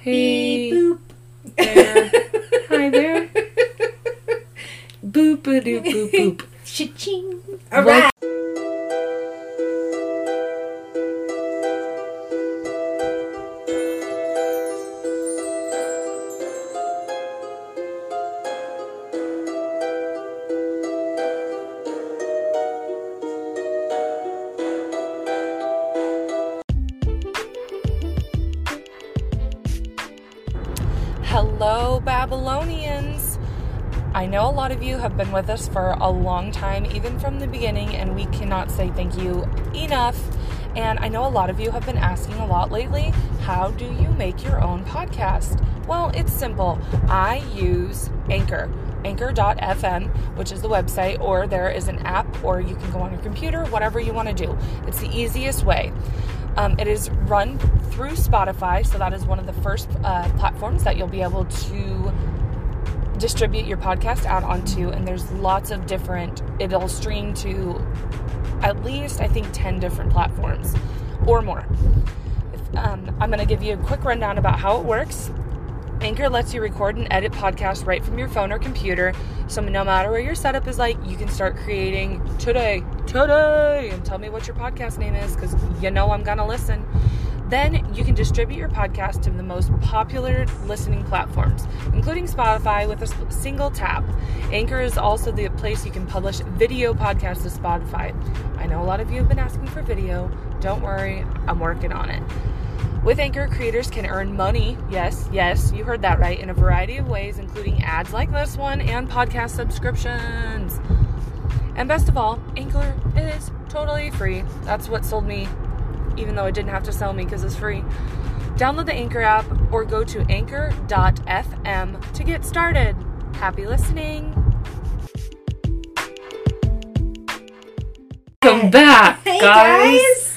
Hey Beep, boop. there. Hi there. Boop a doop boop boop. Cha-ching. All right. Been with us for a long time, even from the beginning, and we cannot say thank you enough. And I know a lot of you have been asking a lot lately how do you make your own podcast? Well, it's simple. I use Anchor, anchor.fm, which is the website, or there is an app, or you can go on your computer, whatever you want to do. It's the easiest way. Um, it is run through Spotify, so that is one of the first uh, platforms that you'll be able to distribute your podcast out onto. And there's lots of different, it'll stream to at least, I think, 10 different platforms or more. If, um, I'm going to give you a quick rundown about how it works. Anchor lets you record and edit podcasts right from your phone or computer. So no matter where your setup is like, you can start creating today, today, and tell me what your podcast name is because you know I'm gonna listen. Then you can distribute your podcast to the most popular listening platforms, including Spotify, with a single tap. Anchor is also the place you can publish video podcasts to Spotify. I know a lot of you have been asking for video. Don't worry, I'm working on it. With Anchor, creators can earn money, yes, yes, you heard that right, in a variety of ways, including ads like this one and podcast subscriptions. And best of all, Anchor is totally free. That's what sold me, even though it didn't have to sell me because it's free. Download the Anchor app or go to anchor.fm to get started. Happy listening. Welcome back, Hey guys. guys.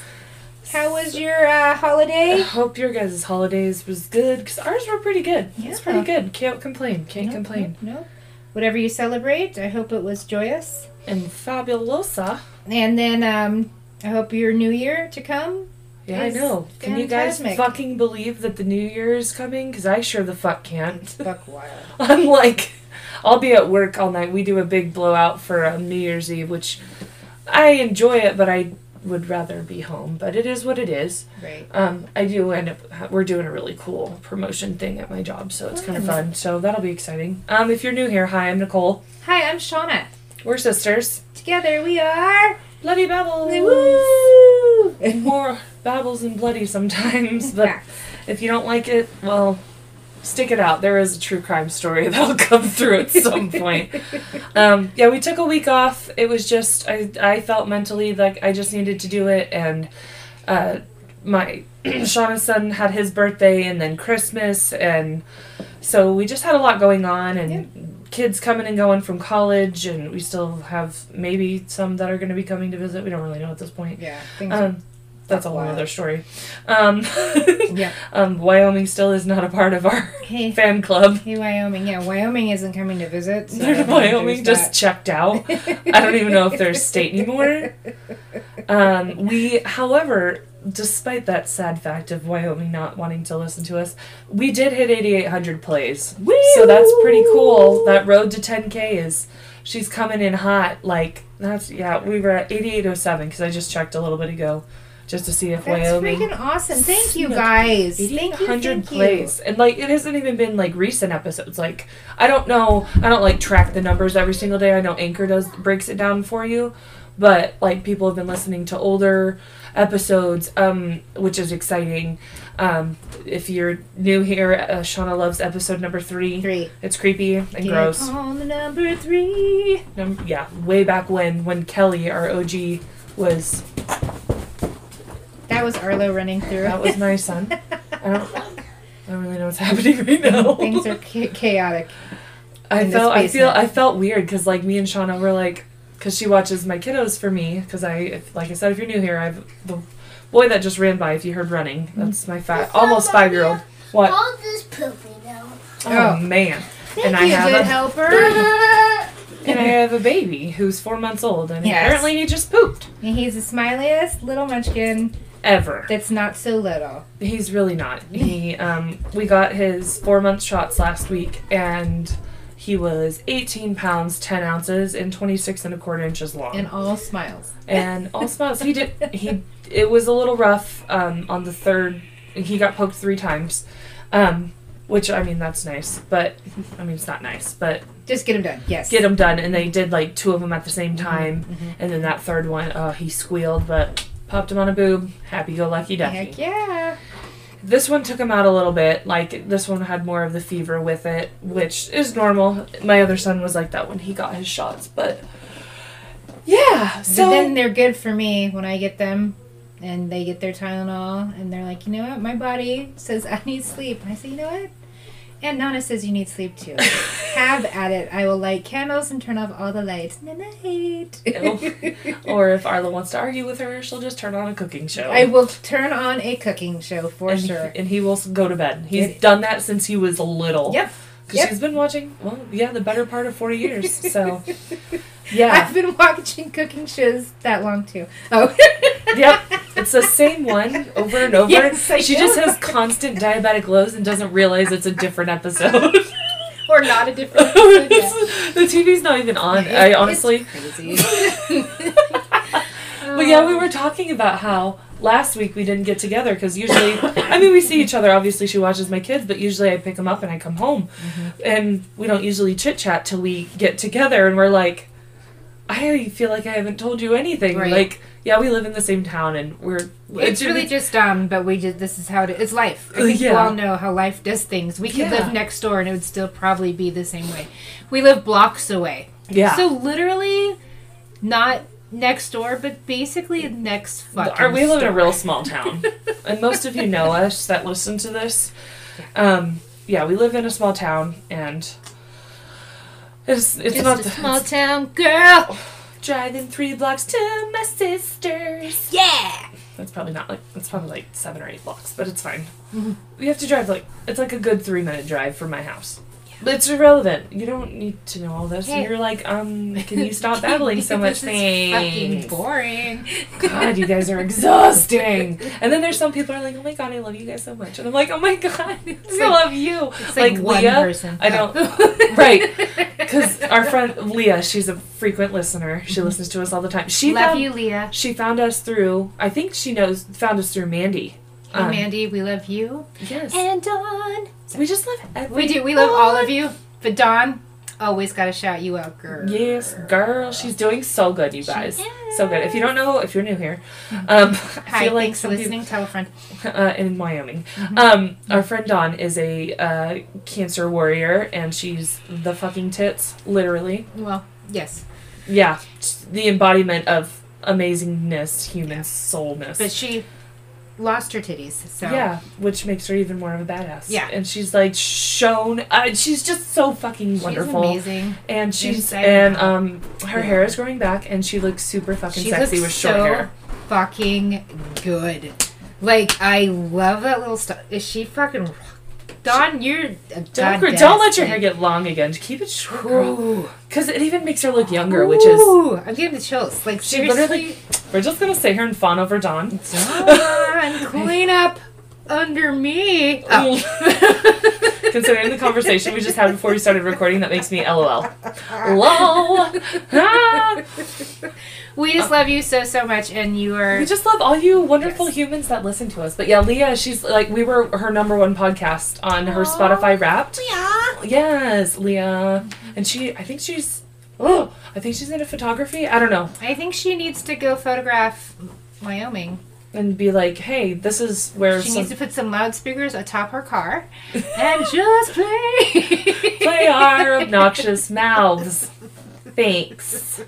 How was your uh, I hope your guys' holidays was good because ours were pretty good. Yeah. It's pretty good. Can't complain. Can't Nope, complain. nope, nope. Whatever you celebrate, I hope it was joyous. And fabulosa. And then um, I hope your new year to come. Yeah, I know. Can you guys fucking believe that the new year is coming? Because I sure the fuck can't. Fuck wild. I'm like, I'll be at work all night. We do a big blowout for um, New Year's Eve, which I enjoy it, but I would rather be home. But it is what it is. Right. Um, I do end up. We're doing a really cool promotion thing at my job, so it's kind of Fun. fun. So that'll be exciting. Um, if you're new here, hi, I'm Nicole. Hi, I'm Shauna. We're sisters. Together we are. Bloody babbles. Woo! More babbles and bloody sometimes, but if you don't like it, well, stick it out. There is a true crime story that'll come through at some point. Um, yeah, we took a week off. It was just I I felt mentally like I just needed to do it, and uh, my Shauna's son had his birthday, and then Christmas, and so we just had a lot going on, and. Kids coming and going from college, and we still have maybe some that are going to be coming to visit. We don't really know at this point. yeah. Um, that's a whole wild. other story. Um, yeah. um, Wyoming still is not a part of our Hey. fan club. Hey, Wyoming. Yeah, Wyoming isn't coming to visit. So I don't know if Wyoming just checked out. I don't even know if there's state anymore. Um, we, however, despite that sad fact of Wyoming not wanting to listen to us, we did hit 8,800 plays. So that's pretty cool. That road to 10K is, she's coming in hot. Like, that's, yeah, we were at 8,807 because I just checked a little bit ago just to see if That's Wyoming. That's freaking awesome. Thank you guys. Thank you. 800 Thank you. plays and like it hasn't even been like recent episodes like i don't know i don't like track the numbers every single day i know anchor does breaks it down for you but like people have been listening to older episodes um which is exciting um if you're new here uh, shauna loves episode number three Three. it's creepy and Get gross on the number three. Num- yeah way back when when kelly our og was That was Arlo running through. that was my son i don't i don't really know what's happening right now Things are cha- chaotic. I felt I feel. I felt weird because like me and Shauna were like because she watches my kiddos for me because I if, like I said if you're new here I have the boy that just ran by if you heard running that's my five almost five year old what All this poopy now. oh, Oh. man Thank and you, I have good a helper. and I have a baby who's four months old and Yes. apparently he just pooped And he's the smiliest little munchkin. ever. That's not so little. He's really not. He um we got his four month shots last week and he was 18 pounds 10 ounces and 26 and a quarter inches long And all smiles. and all smiles he did he it was a little rough um on the third he got poked three times um which i mean that's nice but i mean it's not nice but Just get him done. Yes. get him done and they did like two of them at the same time Mhm. and then that third one oh he squealed but popped him on a boob happy go lucky ducky Heck yeah. This one took him out a little bit. Like this one had more of the fever with it, which is normal. My other son was like that when he got his shots, but yeah. So but then they're good for me when I get them and they get their Tylenol and they're like, you know what, my body says I need sleep. And I say, you know what? And Nana says you need sleep too. Have at it. I will light candles and turn off all the lights. Night. Oh. or if Arlo wants to argue with her, she'll just turn on a cooking show. I will turn on a cooking show for and, sure. and he will go to bed. He's It- done that since he was little. Yep. Because Yep. she's been watching, well, yeah, the better part of 40 years. So, yeah. I've been watching cooking shows that long too. Oh. Yep, it's the same one over and over. Yes, I she just has constant diabetic lows and doesn't realize it's a different episode. or not a different episode the TV's not even on. I It's honestly, crazy. but yeah, we were talking about how last week we didn't get together because usually, I mean, we see each other. Obviously, she watches my kids, but usually I pick them up and I come home, Mm-hmm. and we don't usually chit chat till we get together, and we're like. I feel like I haven't told you anything. Right. Like, yeah, we live in the same town, and we're. It's really just um, but we just this is how it is. It's life. I think we all know how life does things. We could Yeah. live next door and it would still probably be the same way. We live blocks away, yeah. so literally not next door, but basically next fucking. Or we live in a real small town, and most of you know us that listen to this. Um, yeah, we live in a small town, and it's it's Just not a the, small it's town girl. driving three blocks to my sister's. Yeah. That's probably not like that's probably like seven or eight blocks, but it's fine. Mhm. We have to drive like it's like a good three minute drive from my house. But it's irrelevant. You don't need to know all this. Hey. You're like, um, can you stop babbling so much? This is fucking boring. God, you guys are exhausting. And then there's some people who are like, oh my god, I love you guys so much. And I'm like, oh my god, I like- love you. It's like, one Leah, person. I don't- right. Because our friend Leah, she's a frequent listener. She listens to us all the time. She Love found, you, Leah. She found us through. I think she knows. Found us through Mandy. Hey, Um, Mandy, we love you. Yes. And Dawn. We just love everyone. We do. We love all of you. But Dawn, always got to shout you out, girl. Yes, girl, she's doing so good, you guys. So good. If you don't know, if you're new here, um, I Hi, feel like thanks for some people- listening. Tell a friend. uh, in Wyoming. Mm-hmm. Um, our friend Dawn is a uh, cancer warrior, and she's the fucking tits, literally. Well, yes. Yeah, the embodiment of amazingness, human soulness. But she lost her titties, so. Yeah, which makes her even more of a badass. Yeah. and she's like shown. Uh, she's just so fucking She's wonderful. amazing. And she's Inside and um her Yeah. hair is growing back, and she looks super fucking She sexy with short so hair. fucking good. Like, I love that little stuff. Is she fucking. Dawn, you're a Don't, don't let your hair get long again. Keep it short, Because it even makes her look younger, which is. I'm getting the chills. Like, She seriously. literally. We're just gonna sit here and fawn over Dawn. Dawn, clean up under me. Oh. Considering the conversation we just had before we started recording, that makes me LOL. LOL. Ah. We just love you so, so much, and you are. We just love all you wonderful Yes. humans that listen to us. But yeah, Leah, she's like we were her number one podcast on her. Spotify Wrapped. Yeah. Yes, Leah, and she. I think she's. Oh, I think she's into photography. I don't know, I think she needs to go photograph Wyoming. and be like, hey, this is where She some, needs to put some loudspeakers atop her car and just play. play our obnoxious mouths. Thanks.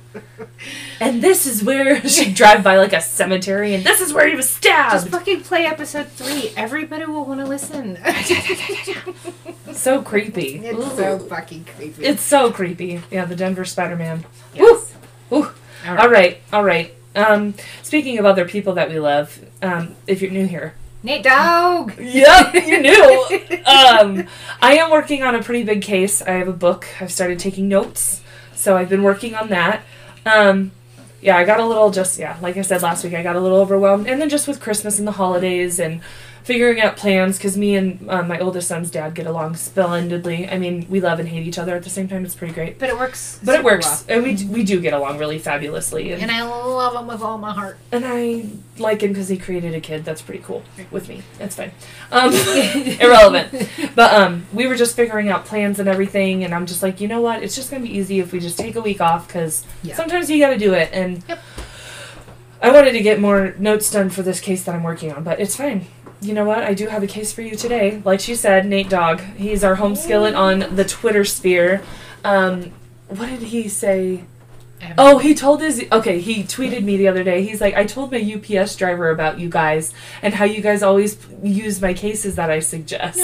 And this is where she'd drive by like a cemetery, and this is where he was Just stabbed. fucking play episode three. Everybody will want to listen. so creepy. it's so fucking creepy. It's so creepy. Yeah, the Denver Spider Man. yes. Ooh. All right. All right, all right. Um, speaking of other people that we love, um, if you're new here, Nate Dog. yep, you're new. um, I am working on a pretty big case. I have a book. I've started taking notes, so I've been working on that. Um, yeah, I got a little just yeah, like I said last week, I got a little overwhelmed, and then just with Christmas and the holidays and figuring out plans because me and uh, my oldest son's dad get along splendidly. I mean, we love and hate each other at the same time. It's pretty great, But it works. but it works, well. and we d- we do get along really fabulously. And, And I love him with all my heart. and I like him because he created a kid. That's pretty cool with me. That's fine. Um, irrelevant. But um, we were just figuring out plans and everything, and I'm just like, you know what? It's just gonna be easy if we just take a week off because Yeah. sometimes you got to do it. And Yep. I wanted to get more notes done for this case that I'm working on, but it's fine. You know what? I do have a case for you today. Like she said, Nate Dog. He's our home skillet on the Twitter sphere. Um, what did he say? Oh, he told his okay. He tweeted me the other day. He's like, I told my UPS driver about you guys and how you guys always use my cases that I suggest.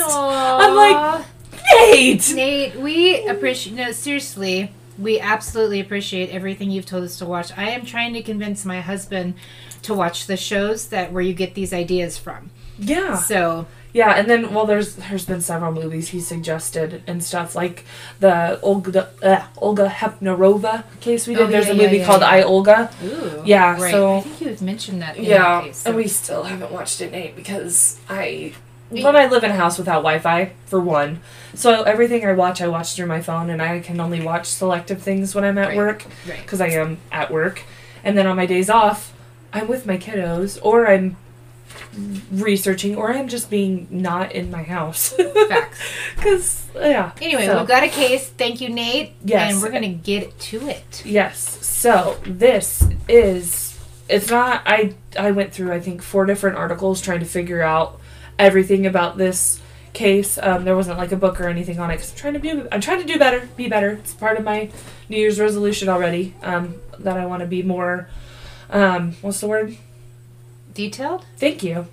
I'm like, Nate. Nate, we appreciate. No, seriously, we absolutely appreciate everything you've told us to watch. I am trying to convince my husband to watch the shows that where you get these ideas from. Yeah, So yeah. And then, well, there's there's been several movies he suggested and stuff like the Olga uh, Olga Hepnarová case we did. Oh, there's yeah, a yeah, movie yeah, called. I Olga. Ooh, Yeah, right. so- I think you have mentioned that. In Yeah, that case, so- and we still haven't watched it, Nate, because I. But I live in a house without Wi-Fi for one, so everything I watch, I watch through my phone, and I can only watch selective things when I'm at Right. work right. because I am at work, and then on my days off, I'm with my kiddos, or I'm researching, or I'm just being not in my house. Facts. Because yeah. Anyway, so- we've got a case. Thank you, Nate. Yes. And we're gonna get to it. Yes. So this is it's not I I went through I think four different articles trying to figure out everything about this case. Um, there wasn't like a book or anything on it because I'm trying to be I'm trying to do better, be better. It's part of my New Year's resolution already. Um, that I want to be more. Um, what's the word? Detailed. Thank you.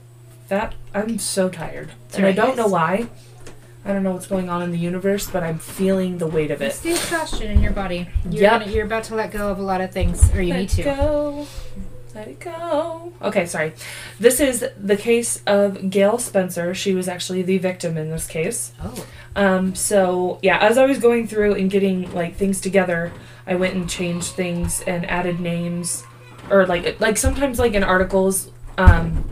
That I'm so tired, It's and I don't know why. I don't know what's going on in the universe, but I'm feeling the weight of it. It's it. the exhaustion in your body. You're, Yep. gonna, you're about to let go of a lot of things, or you Let need to. Let it go. Let it go. Okay, sorry. This is the case of Gail Spencer. She was actually the victim in this case. Oh. Um, so yeah, as I was going through and getting like things together, I went and changed things and added names, or like like sometimes like in articles, um,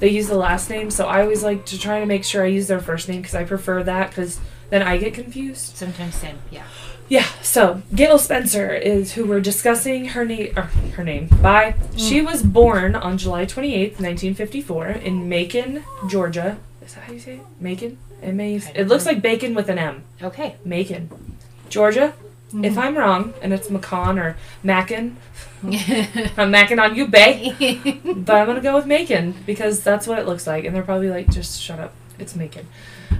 they use the last name. So I always like to try to make sure I use their first name because I prefer that because then I get confused. Sometimes same. Yeah. Yeah, so Gail Spencer is who we're discussing her name her name by. She was born on July 28th, 1954 in Macon, Georgia. Is that how you say it? Macon? M A I It looks know. like bacon with an M. Okay. Macon. Georgia. Mm-hmm. If I'm wrong and it's Macon or Macon, I'm macking on you, bae. But I'm gonna go with Macon because that's what it looks like, and they're probably like, just shut up. It's Macon.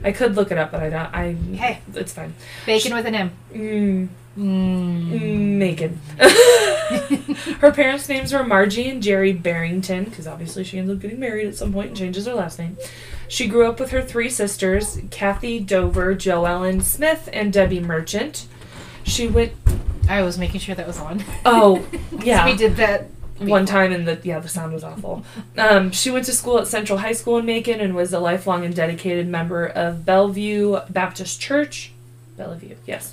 I could look it up, but I don't. I. Hey. It's fine. Bacon with an M. Mm. Mm. Megan. her parents' names were Margie and Jerry Barrington, because obviously she ends up getting married at some point and changes her last name. She grew up with her three sisters, Kathy Dover, Jo Ellen Smith, and Debbie Merchant. She went, I was making sure that was on. oh, yeah. we did that one time and the yeah the sound was awful. Um, she went to school at central high school in macon and was a lifelong and dedicated member of bellevue baptist church. Bellevue yes.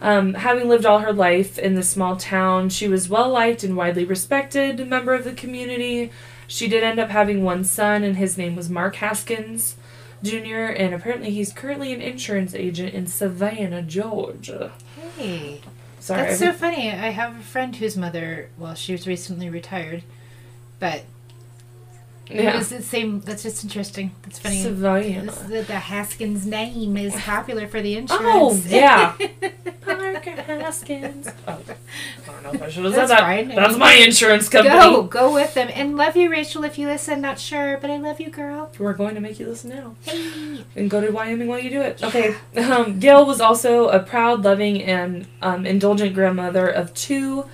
Um, having lived all her life in this small town she was well liked and widely respected member of the community. She did end up having one son and his name was mark haskins jr and apparently he's currently an insurance agent in savannah georgia Hey. sorry That's so funny. I have a friend whose mother, well, she was recently retired, but it yeah was the same. That's just interesting. That's funny. savannah the, the Haskins name is popular for the oh, insurance. Oh, yeah. Haskins. Oh, I don't know if I should have said That's that. fine. That's my insurance company. Go, go with them. And love you, Rachel, if you listen. Not sure, but I love you, girl. We're going to make you listen now. Hey. And go to Wyoming while you do it. Okay. Um, Gail was also a proud, loving, and um, indulgent grandmother of two,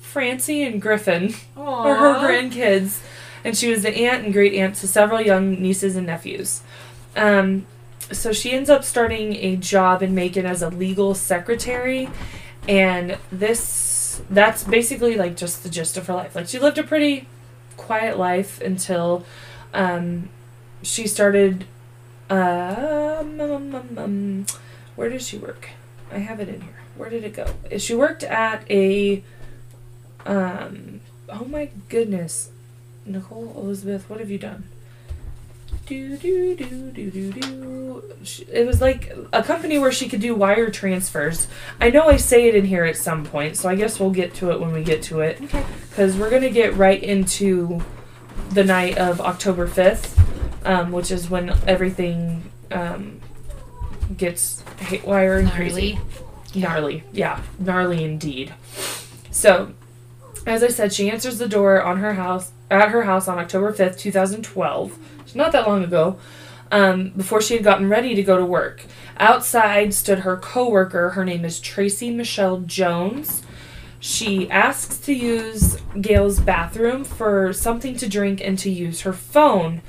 Francie and Griffin, are her grandkids. And she was the aunt and great aunt to several young nieces and nephews. Um, so she ends up starting a job in Macon as a legal secretary. And this, that's basically like just the gist of her life. Like she lived a pretty quiet life until um, she started. Um, um, um, um, where did she work? I have it in here. Where did it go? She worked at a um, oh my goodness, Nicole Elizabeth, what have you done? Do do do do do do. It was like a company where she could do wire transfers. I know I say it in here at some point, so I guess we'll get to it when we get to it. Okay. Because we're gonna get right into the night of October fifth, um, which is when everything um, gets haywire and crazy Gnarly. gnarly. Yeah, gnarly indeed. So, as I said, she answers the door on her house at her house on October fifth, two thousand twelve. Not that long ago. Um, before she had gotten ready to go to work, outside stood her coworker. Her name is Tracy Michelle Jones. She asks to use Gail's bathroom for something to drink and to use her phone.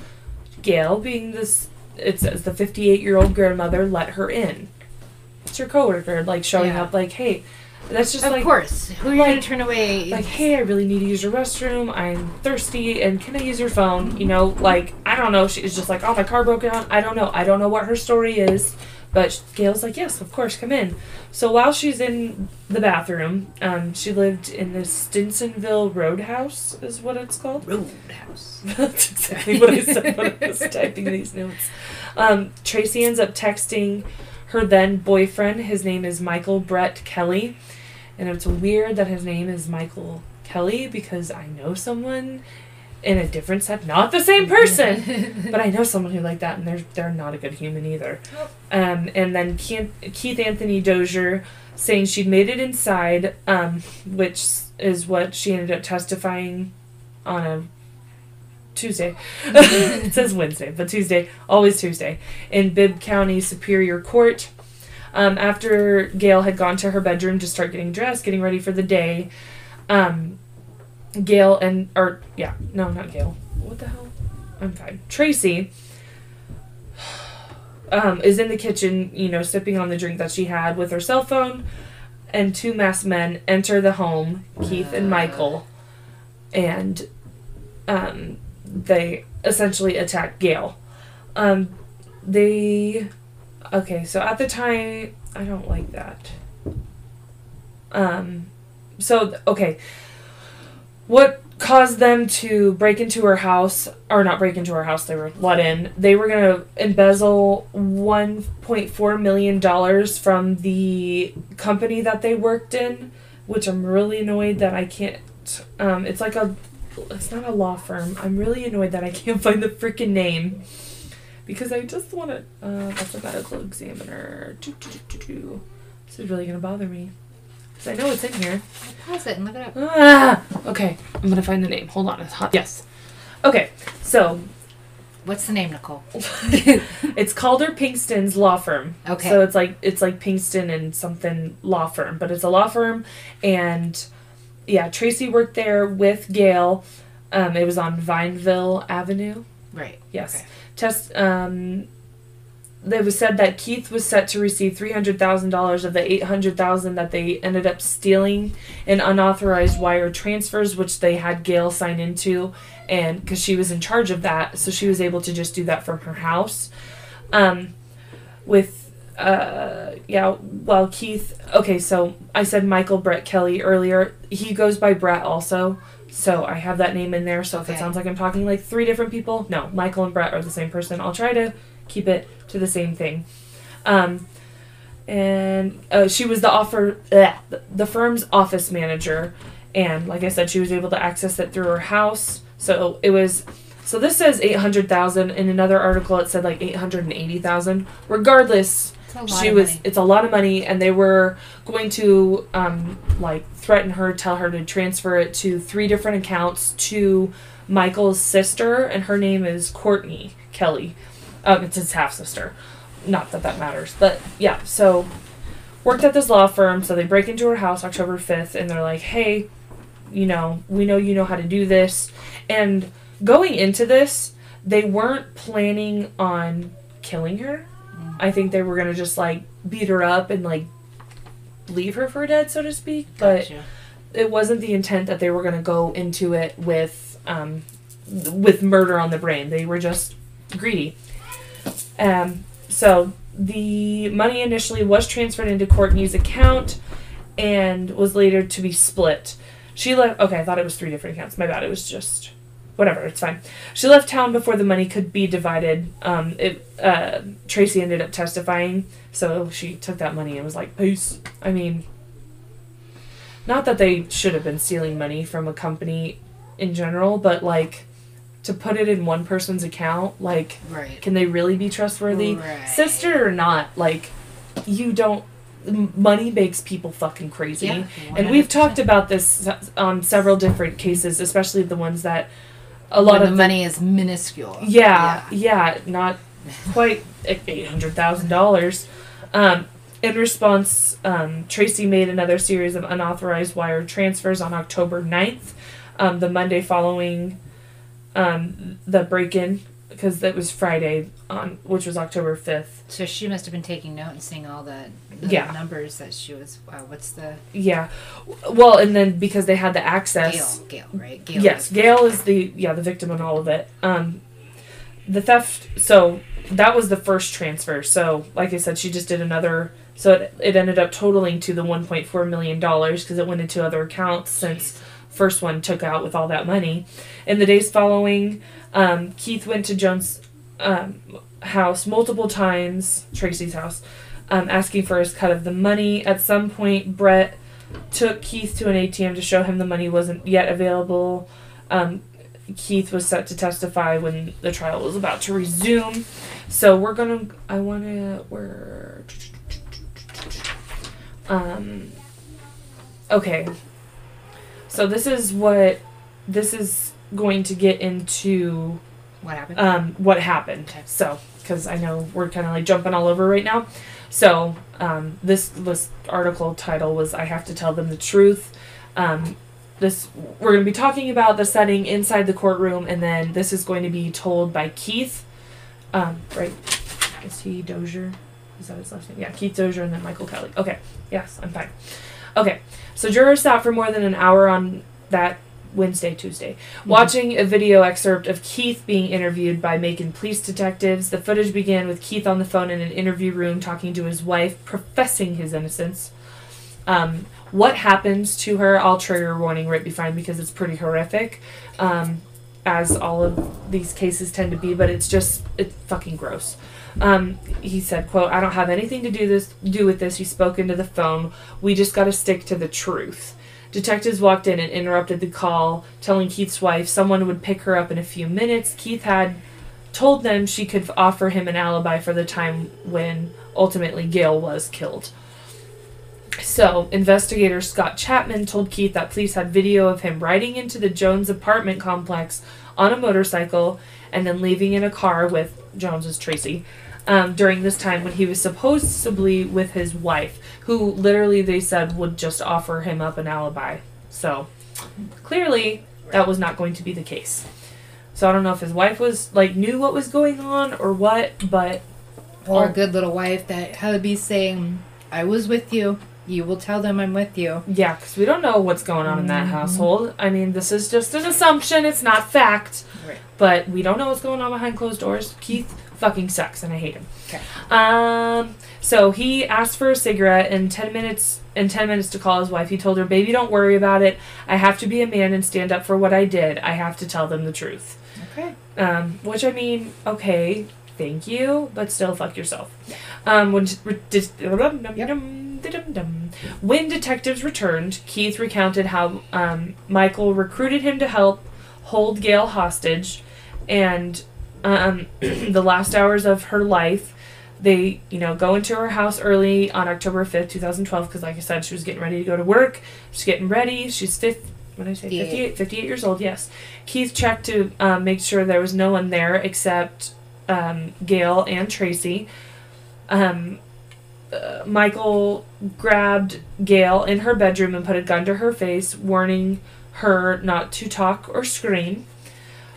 Gail, being this, it says the 58 year old grandmother, let her in. It's her coworker, like showing Yeah. up, like, hey, that's just Of like, course. Who are you like- gonna turn away? like, hey, I really need to use your restroom. I'm thirsty, and can I use your phone? You know, like, I don't know. She's just like, oh, my car broke down. I don't know. I don't know what her story is. But Gail's like, yes, of course, come in. So while she's in the bathroom, um, she lived in the Stinsonville Roadhouse, is what it's called. Roadhouse. That's exactly what I said when I was typing these notes. Um, Tracy ends up texting her then boyfriend. His name is Michael Brett Kelly. And it's weird that his name is Michael Kelly because I know someone in a different set, not the same person, but I know someone who like that, and they're they're not a good human either. Um, and then Keith, Keith Anthony Dozier saying she'd made it inside, um, which is what she ended up testifying on a Tuesday. it says Wednesday, but Tuesday, always Tuesday, in Bibb County Superior Court. Um, after Gail had gone to her bedroom to start getting dressed, getting ready for the day, um, Gail and or yeah, no, not Gail. What the hell? I'm fine. Tracy um, is in the kitchen, you know, sipping on the drink that she had with her cell phone, and two masked men enter the home, Keith and Michael, and um, they essentially attack Gail. Um, they okay, so at the time, I don't like that. Um, so okay, what caused them to break into her house or not break into her house they were let in. They were going to embezzle 1.4 million dollars from the company that they worked in which i'm really annoyed that i can't um, it's like a it's not a law firm. I'm really annoyed that i can't find the freaking name because i just want to uh, that's a medical examiner Doo, doo, doo, doo, doo. this is really going to bother me because i know it's in here I Pause it and look it up. Ah, okay, I'm gonna find the name. Hold on. It's hot. Yes. Okay, so What's the name, Nicole? it's Calder Pinkston's law firm. Okay. So it's like it's like Pinkston and something law firm, but it's a law firm, and yeah, Tracy worked there with Gail. Um, it was on Vineville Avenue. Right. Yes. Okay. Test. Um, it was said that Keith was set to receive three hundred thousand dollars of the eight hundred thousand that they ended up stealing in unauthorized wire transfers, which they had Gail sign into, and because she was in charge of that, so she was able to just do that from her house. Um, with uh, yeah, well Keith. Okay, so I said Michael Brett Kelly earlier. He goes by Brett also. So I have that name in there. So if it sounds like I'm talking like three different people, no, Michael and Brett are the same person. I'll try to keep it to the same thing. Um, and uh, she was the offer bleh, the- firm's office manager, and like I said, she was able to access it through her house. So it was. So this says eight hundred thousand. In another article, it said like eight hundred and eighty thousand. Regardless, It's a lot she was money. it's a lot of money and they were going to um like threaten her tell her to transfer it to three different accounts to michael's sister and her name is courtney kelly. Um it's his half sister not that that matters but yeah so worked at this law firm so they break into her house october 5th and they're like hey you know we know you know how to do this. And going into this they weren't planning on killing her I think they were gonna just like beat her up and like leave her for dead, so to speak. But Gotcha. it wasn't the intent that they were gonna go into it with um, with murder on the brain. They were just greedy. Um, so the money initially was transferred into Courtney's account and was later to be split. She left. Okay, I thought it was three different accounts. My bad. It was just whatever. It's fine. She left town before the money could be divided. Um, it uh, Tracy ended up testifying, so she took that money and was like, "Peace." I mean, not that they should have been stealing money from a company in general, but like to put it in one person's account, like, Right. can they really be trustworthy? Right. Sister or not, like, you don't. Money makes people fucking crazy. Yeah, And we've talked about this on several different cases, especially the ones that a lot of the money is minuscule. yeah, yeah, not quite eight hundred thousand dollars. Um, in response, um, Tracy made another series of unauthorized wire transfers on October 9th, um, the Monday following um, the break-in, because that was Friday on, which was October fifth. So she must have been taking note and seeing all the, the Yeah. numbers that she was. Uh, what's the Yeah, well, and then because they had the access. Gail? Gail, right? Gail. Yes, Gail is the yeah the victim in all of it. Um, the theft. So that was the first transfer. So like I said, she just did another. So it, it ended up totaling to the 1.4 million dollars because it went into other accounts since first one took out with all that money. In the days following, um, Keith went to Jones' um, house multiple times, Tracy's house, um, asking for his cut of the money. At some point, Brett took Keith to an ATM to show him the money wasn't yet available. Um, Keith was set to testify when the trial was about to resume. So we're gonna. I wanna. We're. Um. Okay. So this is what. This is going to get into What happened? um, what happened. Okay. So, because I know we're kind of like jumping all over right now. So, um, this this article title was "I have to tell them the truth." Um, this we're going to be talking about the setting inside the courtroom, and then this is going to be told by Keith. Um, right? Is he Dozier? Is that his last name? Yeah, Keith Dozier, and then Michael Kelly. Okay. Yes, I'm fine. Okay. So jurors sat for more than an hour on that Wednesday, Tuesday, watching a video excerpt of Keith being interviewed by Macon police detectives. The footage began with Keith on the phone in an interview room talking to his wife, professing his innocence. Um, what happens to her, I'll trigger warning right behind because it's pretty horrific, um, as all of these cases tend to be, but it's just, it's fucking gross. Um, he said, quote, I don't have anything to do this do with this. He spoke into the phone. We just gotta stick to the truth. Detectives walked in and interrupted the call, telling Keith's wife someone would pick her up in a few minutes. Keith had told them she could offer him an alibi for the time when ultimately Gail was killed. So, investigator Scott Chapman told Keith that police had video of him riding into the Jones apartment complex on a motorcycle and then leaving in a car with Jones's Tracy um, during this time when he was supposedly with his wife, who literally they said would just offer him up an alibi. So, clearly, that was not going to be the case. So I don't know if his wife was like knew what was going on or what, but or a good little wife that had to be saying, "I was with you. You will tell them I'm with you." Yeah, because we don't know what's going on in that household. I mean, this is just an assumption, it's not fact. Right. But we don't know what's going on behind closed doors. Keith fucking sucks, and I hate him. Okay. Um, so he asked for a cigarette in 10 minutes. In 10 minutes to call his wife, he told her, Baby, don't worry about it. I have to be a man and stand up for what I did. I have to tell them the truth. Okay. Um, which I mean, okay, thank you, but still fuck yourself. Um, when, when detectives returned, Keith recounted how um, Michael recruited him to help hold Gail hostage, and um, the last hours of her life. They, you know, go into her house early on October 5th, 2012, because, like I said, she was getting ready to go to work. She's getting ready. She's fifth. What did I say? 58. 58, 58 years old, yes. Keith checked to um, make sure there was no one there except um, Gail and Tracy. Um, uh, Michael grabbed Gail in her bedroom and put a gun to her face, warning her not to talk or scream.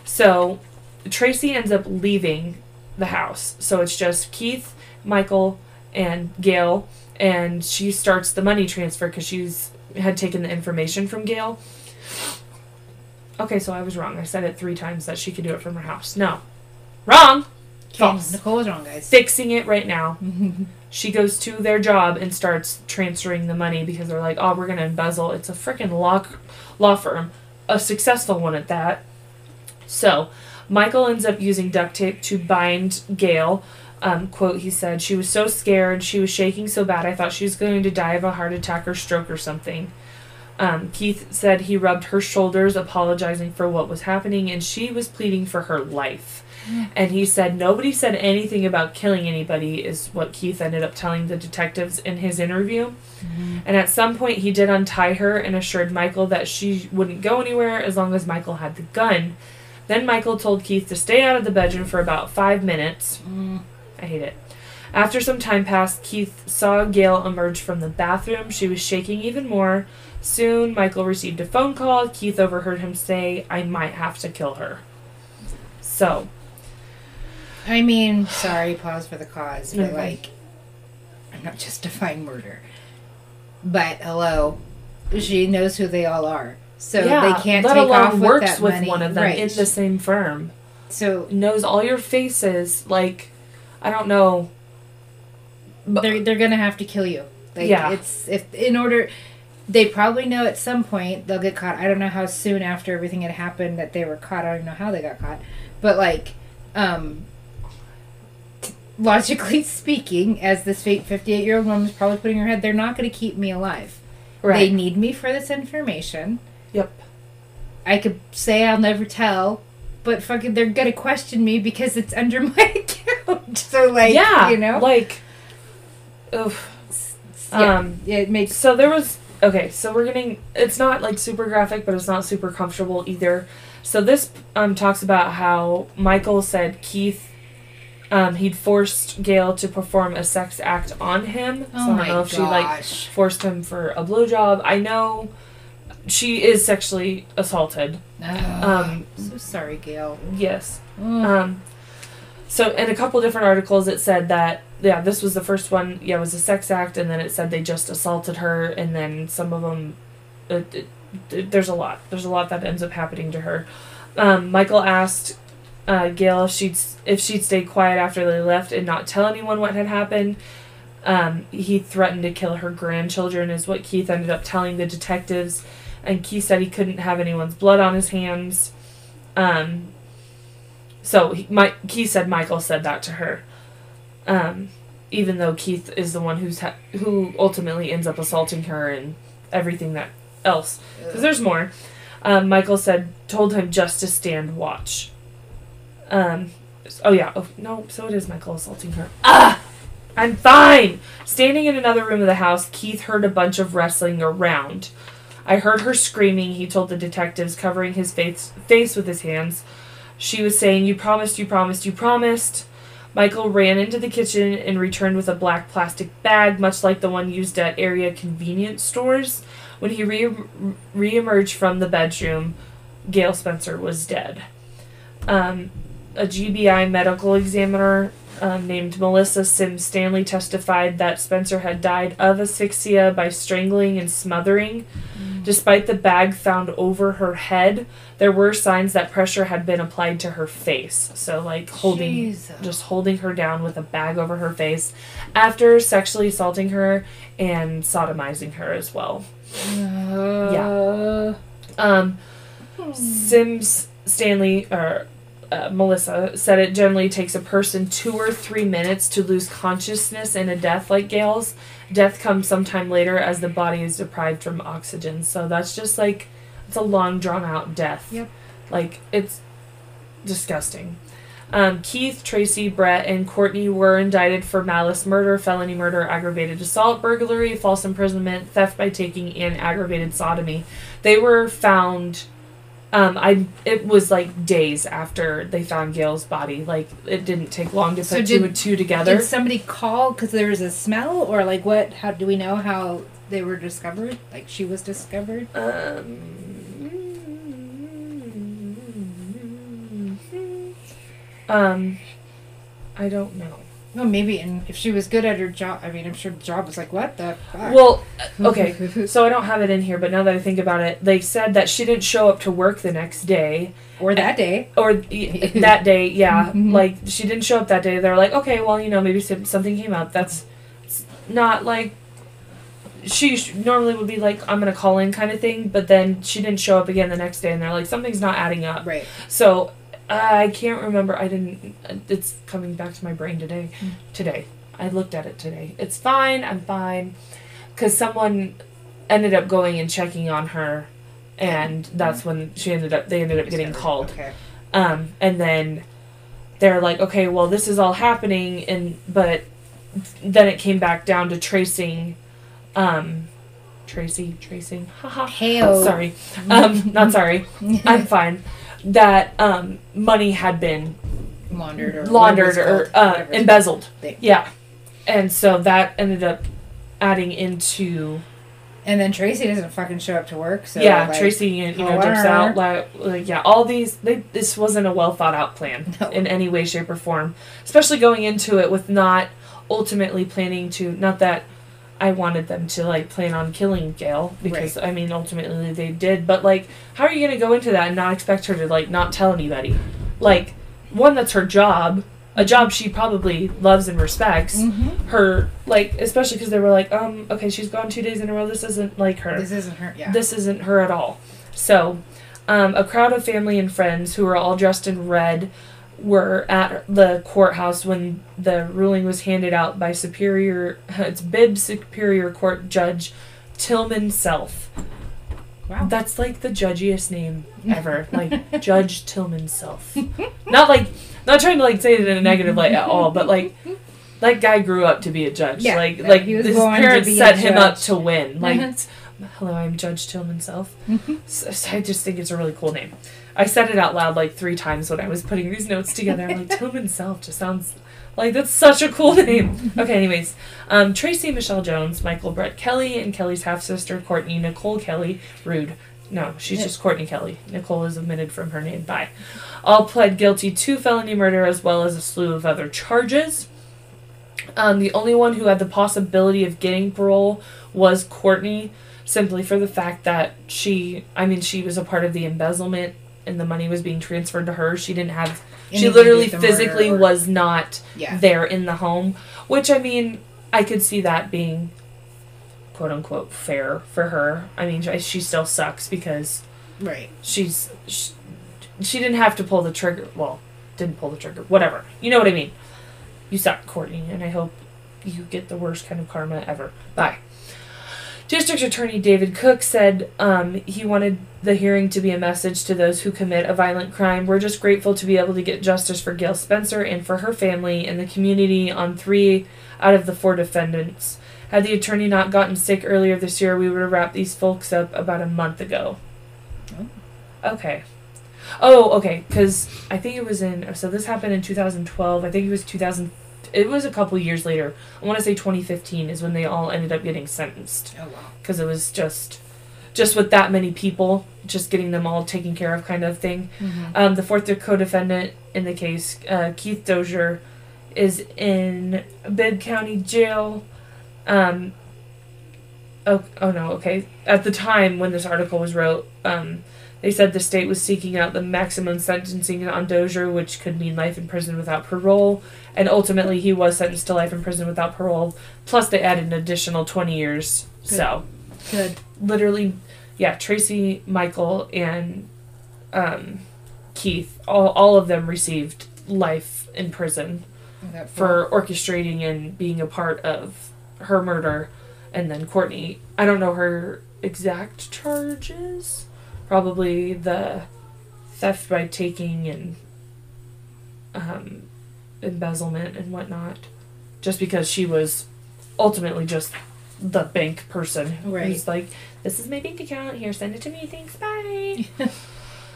So Tracy ends up leaving the house. So it's just Keith, Michael, and Gail, and she starts the money transfer because she's had taken the information from Gail. Okay, so I was wrong. I said it three times that she could do it from her house. No. Wrong! False. Nicole was wrong, guys. Fixing it right now. She goes to their job and starts transferring the money because they're like, "Oh, we're gonna embezzle." It's a freaking law law firm, a successful one at that. So, Michael ends up using duct tape to bind Gail. Um, quote, he said, She was so scared. She was shaking so bad. I thought she was going to die of a heart attack or stroke or something. Um, Keith said he rubbed her shoulders, apologizing for what was happening, and she was pleading for her life. And he said nobody said anything about killing anybody, is what Keith ended up telling the detectives in his interview. Mm-hmm. And at some point, he did untie her and assured Michael that she wouldn't go anywhere as long as Michael had the gun. Then Michael told Keith to stay out of the bedroom for about five minutes. Mm. I hate it. After some time passed, Keith saw Gail emerge from the bathroom. She was shaking even more. Soon, Michael received a phone call. Keith overheard him say, I might have to kill her. So, I mean, sorry, pause for the cause, but Okay. like, I'm not justifying murder. But hello, she knows who they all are, so yeah, they can't let take alone off with works that with money. one of them right. in the same firm. so Knows all your faces. Like, I don't know. But- they're they're gonna have to kill you. Like, Yeah. it's if in order. They probably know at some point they'll get caught. I don't know how soon after everything had happened that they were caught. I don't even know how they got caught. But like, um, logically speaking, as this fifty-eight-year-old woman is probably putting her head, they're not going to keep me alive. Right. They need me for this information. Yep. I could say I'll never tell, but fucking they're gonna question me because it's under my account. So like, yeah. you know, Like, oof. yeah, Um, it makes So there was okay. So we're getting. It's not like super graphic, but it's not super comfortable either. So this um talks about how Michael said Keith. Um, he'd forced Gail to perform a sex act on him. Oh so I don't my know if she like forced him for a blowjob. I know she is sexually assaulted. Ugh, Um, so sorry, Gail. yes. Um, so in a couple different articles, it said that yeah, this was the first one. Yeah, it was a sex act, and then it said they just assaulted her, and then some of them. It, it, it- there's a lot. There's a lot that ends up happening to her. Um, Michael asked uh, Gail if she'd if she'd stay quiet after they left and not tell anyone what had happened. Um, he threatened to kill her grandchildren, is what Keith ended up telling the detectives. And Keith said he couldn't have anyone's blood on his hands. Um, so he, my, Keith said Michael said that to her. Um, even though Keith is the one who's ha- who ultimately ends up assaulting her and everything that else. Because there's more. Um, Michael said told him just to stand watch. Um, oh yeah. Oh no. So it is Michael assaulting her. Ah, I'm fine. Standing in another room of the house, Keith heard a bunch of wrestling around. I heard her screaming. He told the detectives, covering his face face with his hands. She was saying, "You promised. You promised. You promised." Michael ran into the kitchen and returned with a black plastic bag, much like the one used at area convenience stores. When he re reemerged from the bedroom, Gail Spencer was dead. Um, a GBI medical examiner um, named Melissa Sims Stanley testified that Spencer had died of asphyxia by strangling and smothering. Despite the bag found over her head, there were signs that pressure had been applied to her face. So, like holding, Jesus. just holding her down with a bag over her face after sexually assaulting her and sodomizing her as well. yeah. Um, Sims Stanley or uh, Melissa said it generally takes a person two or three minutes to lose consciousness in a death like Gail's. Death comes sometime later as the body is deprived from oxygen. So that's just like it's a long drawn out death. Yep. Like it's disgusting. Um, Keith, Tracy, Brett, and Courtney were indicted for malice murder, felony murder, aggravated assault, burglary, false imprisonment, theft by taking, and aggravated sodomy. They were found. Um, I it was like days after they found Gail's body. Like it didn't take long to put So two and two together. Did somebody call because there was a smell, or like what? How do we know how they were discovered? Like she was discovered. Um, um, I don't know. Well, maybe, and if she was good at her job, I mean, I'm sure the job was like, what the fuck? Well, okay. So I don't have it in here, but now that I think about it, they said that she didn't show up to work the next day, or that day. or that day. Yeah, Mhm. like she didn't show up that day. They're like, okay, well, you know, maybe something came up. That's not like she sh- normally would be like, I'm gonna call in kind of thing. But then she didn't show up again the next day, and they're like, something's not adding up. Right. So I can't remember. I didn't. It's coming back to my brain today. Hmm. Today, I looked at it today. It's fine. I'm fine. Because someone ended up going and checking on her, and that's when she ended up. They ended up getting called. Okay. Um, and then they're like, okay, well, this is all happening, and but then it came back down to tracing. Um, Tracy, tracing. Haha. Heyo. Sorry. Um, not sorry. I'm fine. That um, money had been laundered or laundered or uh, embezzled. They- Yeah, and so that ended up adding into And then Tracy doesn't fucking show up to work. So yeah like, Tracy you know dips out like, like yeah all these they, this wasn't a well thought out plan No. in any way shape or form especially going into it with not ultimately planning to not that I wanted them to like plan on killing Gail because I mean ultimately they did but like how are you gonna go into that and not expect her to like not tell anybody like one that's her job a job she probably loves and respects Mhm. her like especially because they were like um okay she's gone two days in a row this isn't like her This isn't her. Yeah. this isn't her at all. So, um, a crowd of family and friends who are all dressed in red were at the courthouse when the ruling was handed out by Superior, it's Bibb Superior Court Judge Tillman Self. wow. That's like the judgiest name ever, like Judge Tillman Self. Not like, not trying to like say it in a negative light at all, but like. That guy grew up to be a judge. Yeah, like, like his parents set him up to win. Like, Uh-huh. hello, I'm Judge Tillman Self. So, so I just think it's a really cool name. I said it out loud like three times when I was putting these notes together. I'm like, Tillman Self just sounds like that's such a cool name. Okay, anyways, um, Tracy Michelle Jones, Michael Brett Kelly, and Kelly's half sister Courtney Nicole Kelly. Rude. No, she's Yeah. just Courtney Kelly. Nicole is omitted from her name. Bye. All pled guilty to felony murder as well as a slew of other charges. Um, the only one who had the possibility of getting parole was Courtney, simply for the fact that she, I mean, she was a part of the embezzlement and the money was being transferred to her. She didn't have, she Anything to literally do with the physically or- was not Yeah. there in the home, which I mean, I could see that being quote unquote fair for her. I mean, she- she still sucks because Right. she's she, she didn't have to pull the trigger. Well, didn't pull the trigger. Whatever. You know what I mean. You suck, Courtney, and I hope you get the worst kind of karma ever. Bye. District Attorney David Cooke said um, he wanted the hearing to be a message to those who commit a violent crime. We're just grateful to be able to get justice for Gail Spencer and for her family and the community on three out of the four defendants. Had the attorney not gotten sick earlier this year, we would have wrapped these folks up about a month ago. Okay. Oh, okay. Because I think it was in. So this happened in 2012. I think it was 2000. It was a couple years later. I want to say 2015 is when they all ended up getting sentenced. Oh wow. Because it was just, just with that many people, just getting them all taken care of, kind of thing. Mhm. Um, the fourth co-defendant in the case, uh, Keith Dozier, is in Bibb County Jail. Um, oh, oh no, okay. At the time when this article was wrote, um, they said the state was seeking out the maximum sentencing on Dozier, which could mean life in prison without parole, and ultimately he was sentenced to life in prison without parole. Plus, they added an additional twenty years. Good. So, Good. literally, yeah, Tracy, Michael, and um, Keith, all, all of them received life in prison for orchestrating and being a part of her murder. And then Courtney, I don't know her exact charges. Probably the theft by taking and um, embezzlement and whatnot. Just because she was ultimately just the bank person Right. who's like, this is my bank account. Here, send it to me. Thanks. Bye.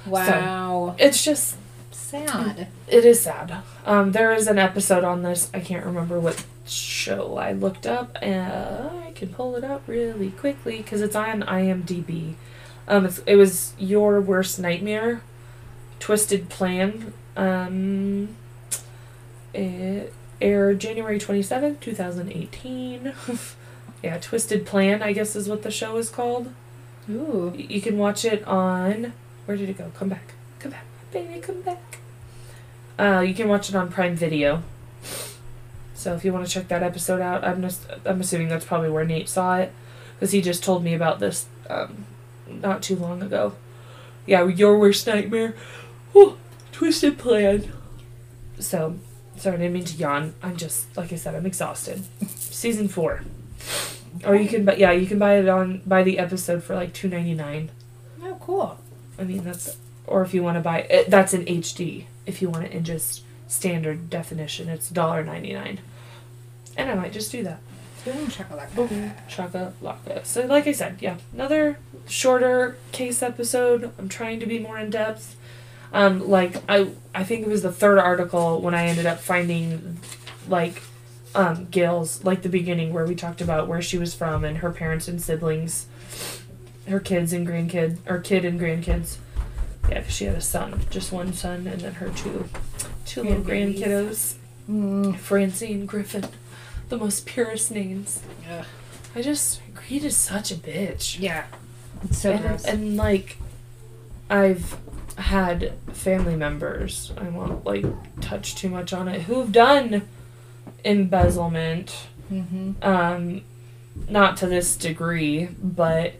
Wow. it's just Sad. it is sad. Um, there is an episode on this. I can't remember what show I looked up. Uh, I can pull it up really quickly because it's on IMDb. Um, it was Your Worst Nightmare, Twisted Plan. Um, it, aired January 27th, 2018. yeah, Twisted Plan, I guess is what the show is called. Ooh. Y- You can watch it on. Where did it go? Come back. Come back. Baby, come back. Uh, you can watch it on Prime Video. So if you want to check that episode out, I'm just I'm assuming that's probably where Nate saw it, because he just told me about this um, not too long ago. Yeah, your worst nightmare. Whew, twisted plan. So, sorry, I didn't mean to yawn. I'm just like I said, I'm exhausted. Season four. Or you can, but yeah, you can buy it on buy the episode for like two ninety nine. Oh, cool. I mean that's, or if you want to buy it, that's in HD. If you want it in just standard definition, it's $1.99. And I might just do that. Boom shakalaka. Boom, shakalaka. So, like I said, yeah, another shorter case episode. I'm trying to be more in depth. Um, like I, I think it was the third article when I ended up finding, like, um, Gail's like the beginning where we talked about where she was from and her parents and siblings, her kids and grandkids, or kid and grandkids. Yeah, 'cause she had a son, just one son, and then her two, two little grandkiddos, Mm. Francine Griffin, the most purest names. Yeah. I just Creed is such a bitch. Yeah. It's so and, gross. and like I've had family members, I won't like touch too much on it, who've done embezzlement. mm-hmm. Um not to this degree, but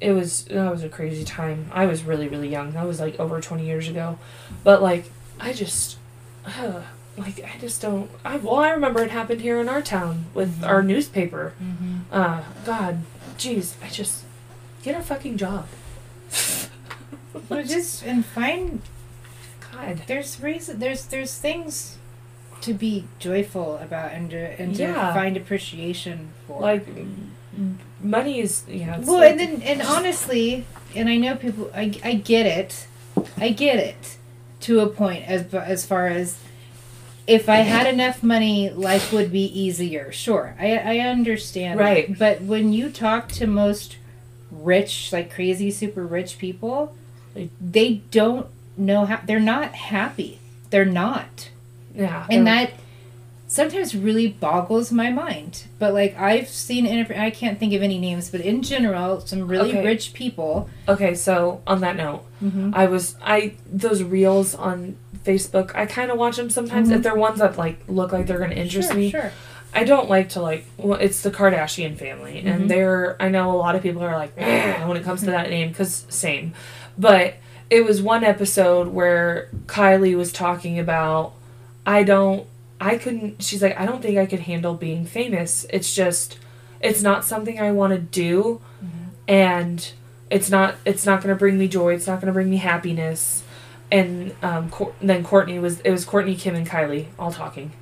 it was that was a crazy time. I was really, really young. That was like over twenty years ago. But like I just uh, like I just don't I well I remember it happened here in our town with Mhm. our newspaper. Mm-hmm. Uh, God, jeez, I just get a fucking job. Well, just and find God, there's reason there's there's things to be joyful about and to, and to Yeah. find appreciation for. like money is yeah. It's well, like, and then and honestly, and I know people. I I get it. I get it to a point as as far as if I had enough money, life would be easier. Sure, I I understand. that. Right. But when you talk to most rich, like crazy, super rich people, They- don't know how. They're not happy. They're not yeah, and that sometimes really boggles my mind but like i've seen i can't think of any names but in general some really Okay. rich people okay. So on that note, mm-hmm. I was I those reels on Facebook. I kind of watch them sometimes Mhm. if they're ones that like look like they're gonna interest sure, me. sure I don't like to like. Well, it's the Kardashian family, Mhm. and they're. I know a lot of people are like when it comes to that name because same, but it was one episode where Kylie was talking about. I don't. I couldn't. She's like, I don't think I could handle being famous. It's just, it's not something I want to do, and it's not. It's not going to bring me joy. It's not going to bring me happiness. And um, Cour- then Courtney was. It was Courtney, Kim, and Kylie all talking,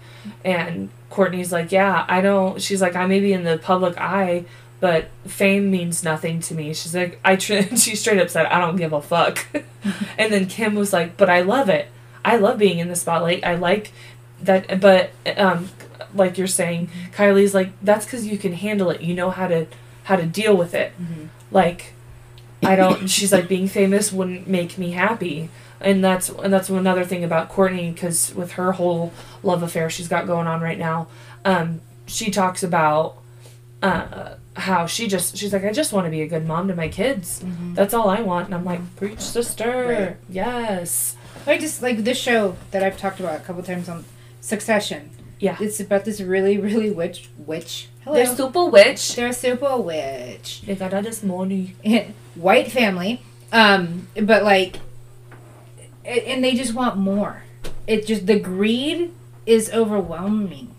and Courtney's like, yeah, I don't. She's like, I may be in the public eye, but fame means nothing to me. She's like, I. Tr- she straight up said, I don't give a fuck. and then Kim was like, but I love it. I love being in the spotlight. I like that. But um, like you're saying, Kylie's like, that's because you can handle it. You know how to how to deal with it. Mhm. Like, I don't. she's like, being famous wouldn't make me happy. And that's and that's another thing about Courtney because with her whole love affair she's got going on right now, um, she talks about uh, how she just she's like I just want to be a good mom to my kids. Mhm. That's all I want. And I'm like, preach, sister. Right. Yes. i just like this show that i've talked about a couple times on succession Yeah. it's about this really really witch witch hello The super witch. they're a super witch They got all this money. white family um but like and they just want more. It just the greed is overwhelming.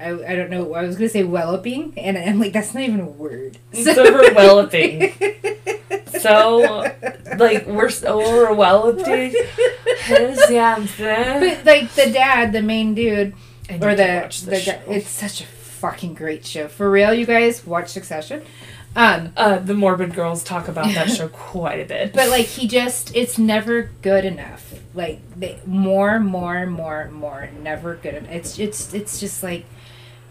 I, I don't know I was gonna say welloping and I'm like that's not even a word. It's overwhelming. So like we're so yeah, but like the dad the main dude I or the, watch the guy, it's such a fucking great show. For real you guys watch Succession um uh, the morbid girls talk about that show quite a bit. But like he just it's never good enough. Like they more, more, more, more, never good enough. It's it's it's just like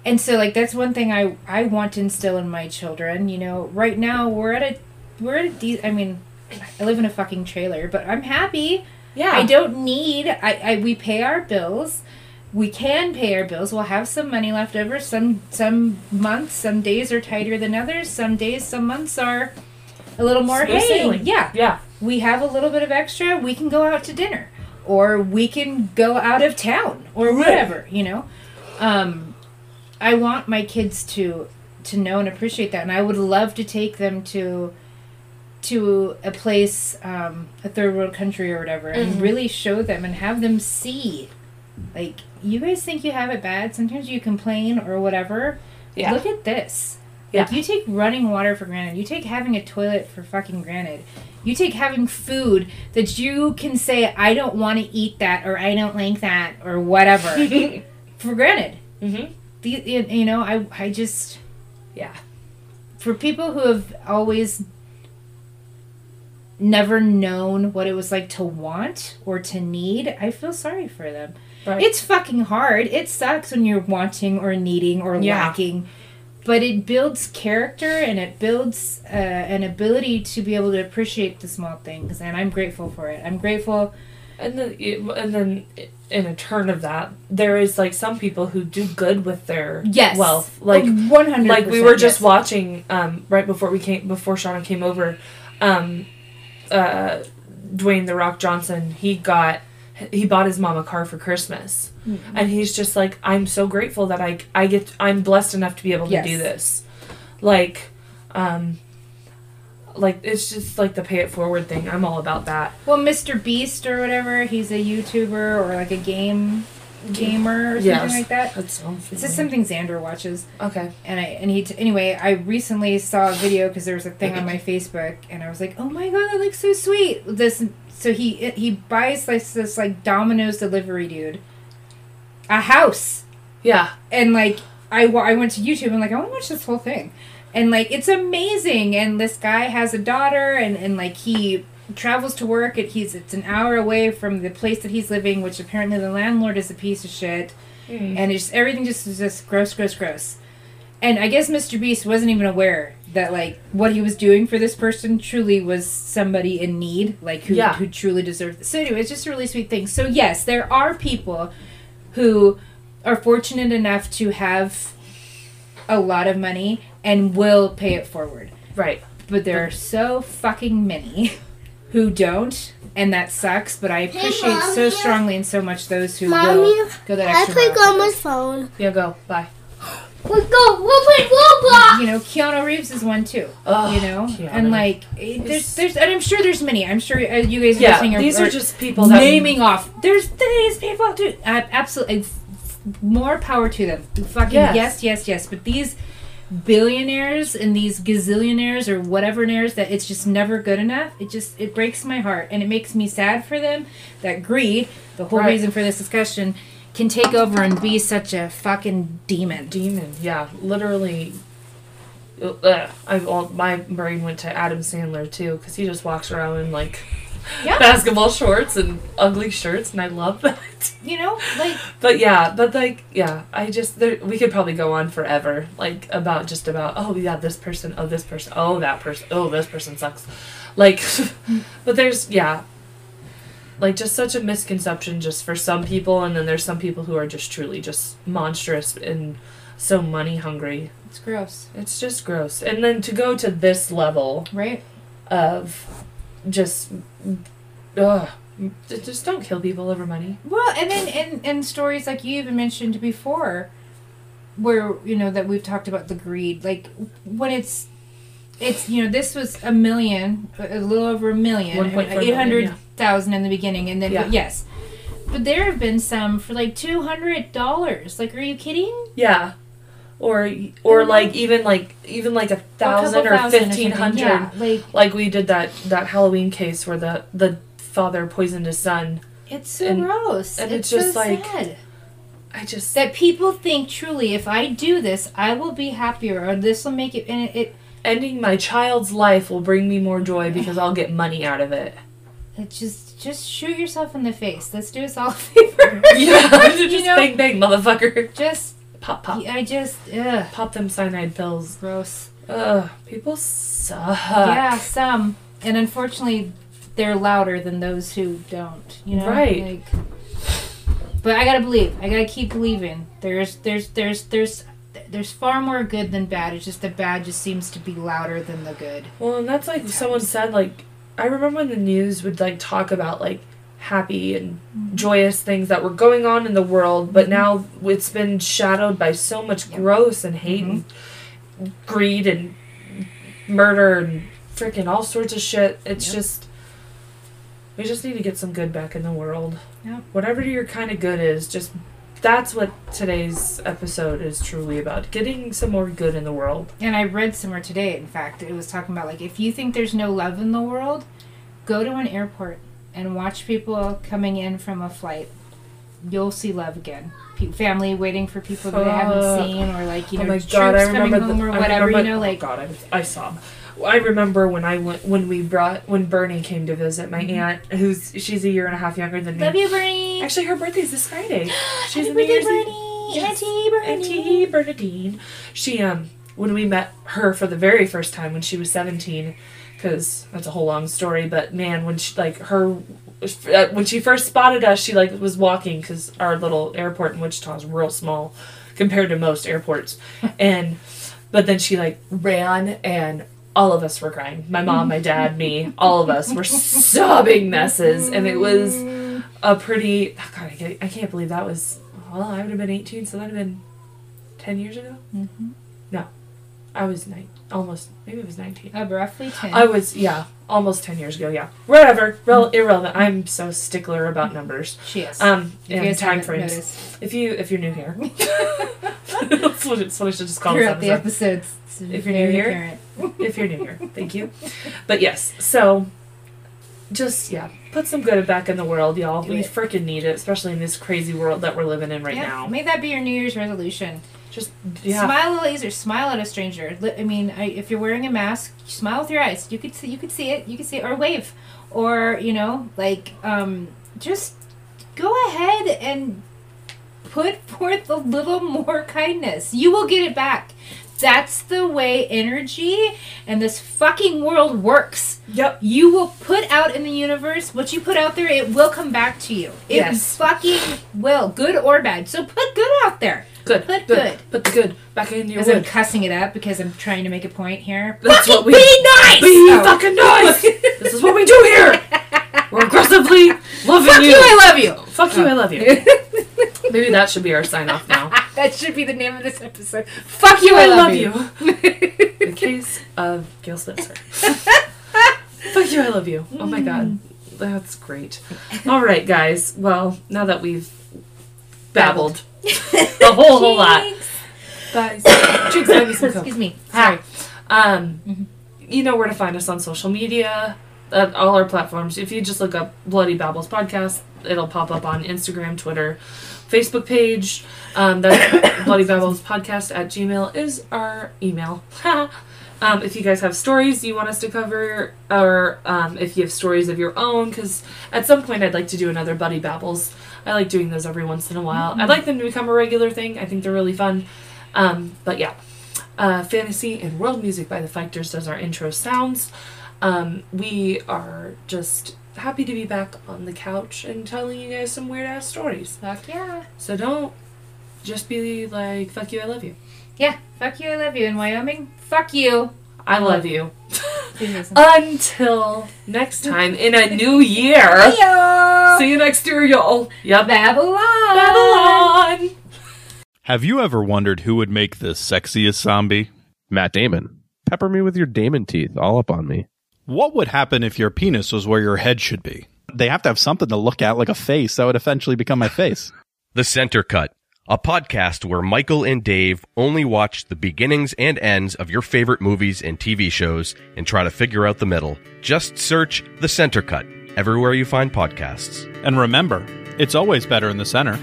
and so like that's one thing I I want to instill in my children, you know. Right now we're at a we're at a de- I mean I live in a fucking trailer, but I'm happy. yeah, I don't need I, I we pay our bills we can pay our bills. We'll have some money left over. Some some months, some days are tighter than others. Some days, some months are a little more. Smooth hey, sailing. yeah, Yeah. we have a little bit of extra. We can go out to dinner, or we can go out of town, or whatever. You know, um, I want my kids to to know and appreciate that, and I would love to take them to to a place, um, a third world country or whatever, and Mhm. really show them and have them see, like you guys think you have it bad. Sometimes you complain or whatever. Yeah. Look at this. Yeah. Like you take running water for granted. You take having a toilet for fucking granted. You take having food that you can say I don't want to eat that or I don't like that or whatever for granted. mm-hmm. The, you you know, I I just Yeah. for people who have always never known what it was like to want or to need, I feel sorry for them. Right. It's fucking hard. It sucks when you're wanting or needing or Yeah. lacking. But it builds character and it builds uh, an ability to be able to appreciate the small things, and I'm grateful for it. I'm grateful. And then, and then, in a turn of that, there is like some people who do good with their Yes, wealth. Like, one hundred. like we were just watching um, right before we came before Shauna came over. Um, uh, Dwayne the Rock Johnson, he got he bought his mom a car for Christmas, Mm-hmm. and he's just like, I'm so grateful that I I get I'm blessed enough to be able to Yes. do this, like, um, like it's just like the pay it forward thing. I'm all about that. Well, Mr. Beast or whatever, he's a YouTuber or like a game gamer or something Yes. like that. That's so It's just something Xander watches. Okay. and I and he t- anyway. I recently saw a video because there was a thing on my Facebook, and I was like, "Oh my god, that looks so sweet!" This so he he buys like this like Domino's delivery dude a house, Yeah. and like I I went to YouTube and like I want to watch this whole thing, and like it's amazing. And this guy has a daughter, and and like he travels to work. And he's it's an hour away from the place that he's living, which apparently the landlord is a piece of shit mm. and it's everything just is just gross, gross, gross. And I guess Mr. Beast wasn't even aware that like what he was doing for this person truly was somebody in need, like who Yeah. who truly deserved it. So anyway, it's just a really sweet thing. So yes, there are people who are fortunate enough to have a lot of money and will pay it forward. Right. But there are so fucking many who don't, and that sucks. But I appreciate Mom, so strongly and so much those who Mommy, will go that I extra play mile. on for my this. phone. Yeah. Go. Bye. Let's go. We'll play Roblox. You know, Keanu Reeves is one too. Ugh, you know, Keanu. and like it- there's there's and I'm sure there's many. I'm sure uh, you guys are Yeah. listening. These are, are just people that naming off. There's these people too. Uh, absolutely, more power to them. Fucking Yes. yes, yes, yes. But these billionaires and these gazillionaires or whatever naires that it's just never good enough. It just it breaks my heart and it makes me sad for them that greed, the whole Right. reason for this discussion, can take over and be such a fucking demon. demon. Yeah, literally. Uh, I my brain went to Adam Sandler too because he just walks around and like Yeah. basketball shorts and ugly shirts, and I love that. You know, like But yeah, but like yeah, I just there we could probably go on forever like about just about oh yeah this person oh this person oh that person oh this person sucks, like, but there's yeah. Like just such a misconception just for some people, and then there's some people who are just truly just monstrous and so money hungry. it's gross, It's just gross. And then to go to this level right? of just, ugh, just don't kill people over money. Well, and then and and stories like you even mentioned before, where you know that we've talked about the greed, like when it's, it's you know this was a million, a little over a million, 1.4 million, eight hundred thousand in the beginning, and then Yeah. but yes, but there have been some for like two hundred dollars. Like, are you kidding? Yeah. Or or Mhm. like even like even like a Or a thousand or fifteen hundred Yeah, like Like we did that that Halloween case where the the father poisoned his son. it's so And- gross. and it's, it's just so like- sad. I just that people think truly if I do this, I will be happier, or this will make it, and it, it ending my child's life will bring me more joy because I'll get money out of it. It just just shoot yourself in the face. Let's do us all a favor. Yeah, just you know, bang bang, motherfucker. just Pop pop. I just ugh, Pop them cyanide pills. gross. Ugh, people suck. yeah, some, and unfortunately, they're louder than those who don't. You know, Right. Like, But I gotta believe. I gotta keep believing. There's there's there's there's there's far more good than bad. It's just the bad just seems to be louder than the good. Well, and that's like someone said, like, I remember when the news would, like, talk about, like, happy and joyous things that were going on in the world, but mm-hmm. now it's been shadowed by so much gross and hate mm-hmm. and greed and murder and freaking all sorts of shit. It's Yep. just. We just need to get some good back in the world. Yep. Whatever your kind of good is, just. That's what today's episode is truly about. Getting some more good in the world. And I read somewhere today, in fact, it was talking about like if you think there's no love in the world, go to an airport and watch people coming in from a flight. You'll see love again. Pe- family waiting for people that they haven't seen, or like you know, oh my troops god, I coming home the, or whatever. remember- you know, oh like god, I, I sob. I remember when I went when we brought when Bernie came to visit my aunt, who's she's a year and a half younger than me. love you, Bernie. Actually, her birthday's this Friday. She's Happy birthday, New Year's Eve. Bernie. Yes. Auntie Bernie. Auntie Bernadine. She um when we met her for the very first time when she was seventeen, because that's a whole long story. But man, when she like her. uh, When she first spotted us, she like was walking because our little airport in Wichita is real small compared to most airports, and but then she like ran and all of us were crying. My mom, my dad, me, all of us were sobbing messes, and it was a pretty. oh God, I can't, I can't believe that was. Well, I would have been eighteen, so that would have been ten years ago. Mm-hmm. No, I was nine, almost. Maybe it was nineteen. Uh, roughly ten. I was yeah, almost ten years ago. Yeah, whatever. Rel- irrelevant. I'm so stickler about numbers. she is. Um, If and time frames. noticed If you if you're new here, that's what, that's what I should just call this throughout the episodes, If you're new here, if you're new here. Thank you. But yes, so just yeah, put some good back in the world, y'all. Do we freaking need it, especially in this crazy world that we're living in right Yeah, now. May that be your New Year's resolution. Just yeah, Smile at laser. Smile at a stranger. I mean, I, if you're wearing a mask, smile with your eyes. You could see. You could see it. You could see it, or wave, or you know, like um, just go ahead and put forth a little more kindness. You will get it back. That's the way energy and this fucking world works. Yep. You will put out in the universe what you put out there. It will come back to you. It Yes. fucking will, good or bad. So put good out there. Good. Put good. good. Put the good back in your As I'm cussing it up because I'm trying to make a point here. That's what we Be nice. be Oh. fucking nice. this is what we do here. We're aggressively loving Fuck you. you, I love you. Fuck you, I oh. love you. Maybe that should be our sign off now. that should be the name of this episode. Fuck you, I, love, you. The case of Gail Snitzer. Fuck you, I love you. Oh my god. Mm. That's great. All right, guys. Well, now that we've babbled a whole, whole lot. Guys, you some Coke. Excuse me. Sorry. Um, you know where to find us on social media, at all our platforms. If you just look up Bloody Babbles Podcast, it'll pop up on Instagram, Twitter, Facebook page. Um, that's Bloody Babbles Podcast at Gmail is our email. um, if you guys have stories you want us to cover, or um, if you have stories of your own, because at some point I'd like to do another Buddy Babbles. I like doing those every once in a while. I'd like them to become a regular thing. I think they're really fun. Um, but yeah, uh, fantasy and world music by the Fighters does our intro sounds. Um, we are just happy to be back on the couch and telling you guys some weird ass stories. Fuck yeah. So don't just be like, fuck you, I love you. Yeah. Fuck you, I love you. In Wyoming, fuck you. I love you. Until next time in a new year. Yo. See you next year, y'all. Yep. Babylon. Babylon. Have you ever wondered who would make the sexiest zombie? Matt Damon. Pepper me with your Damon teeth all up on me. What would happen if your penis was where your head should be? They have to have something to look at like a face that would eventually become my face. The Center Cut, a podcast where Michael and Dave only watch the beginnings and ends of your favorite movies and TV shows and try to figure out the middle. Just search The Center Cut everywhere you find podcasts. And remember, it's always better in the center.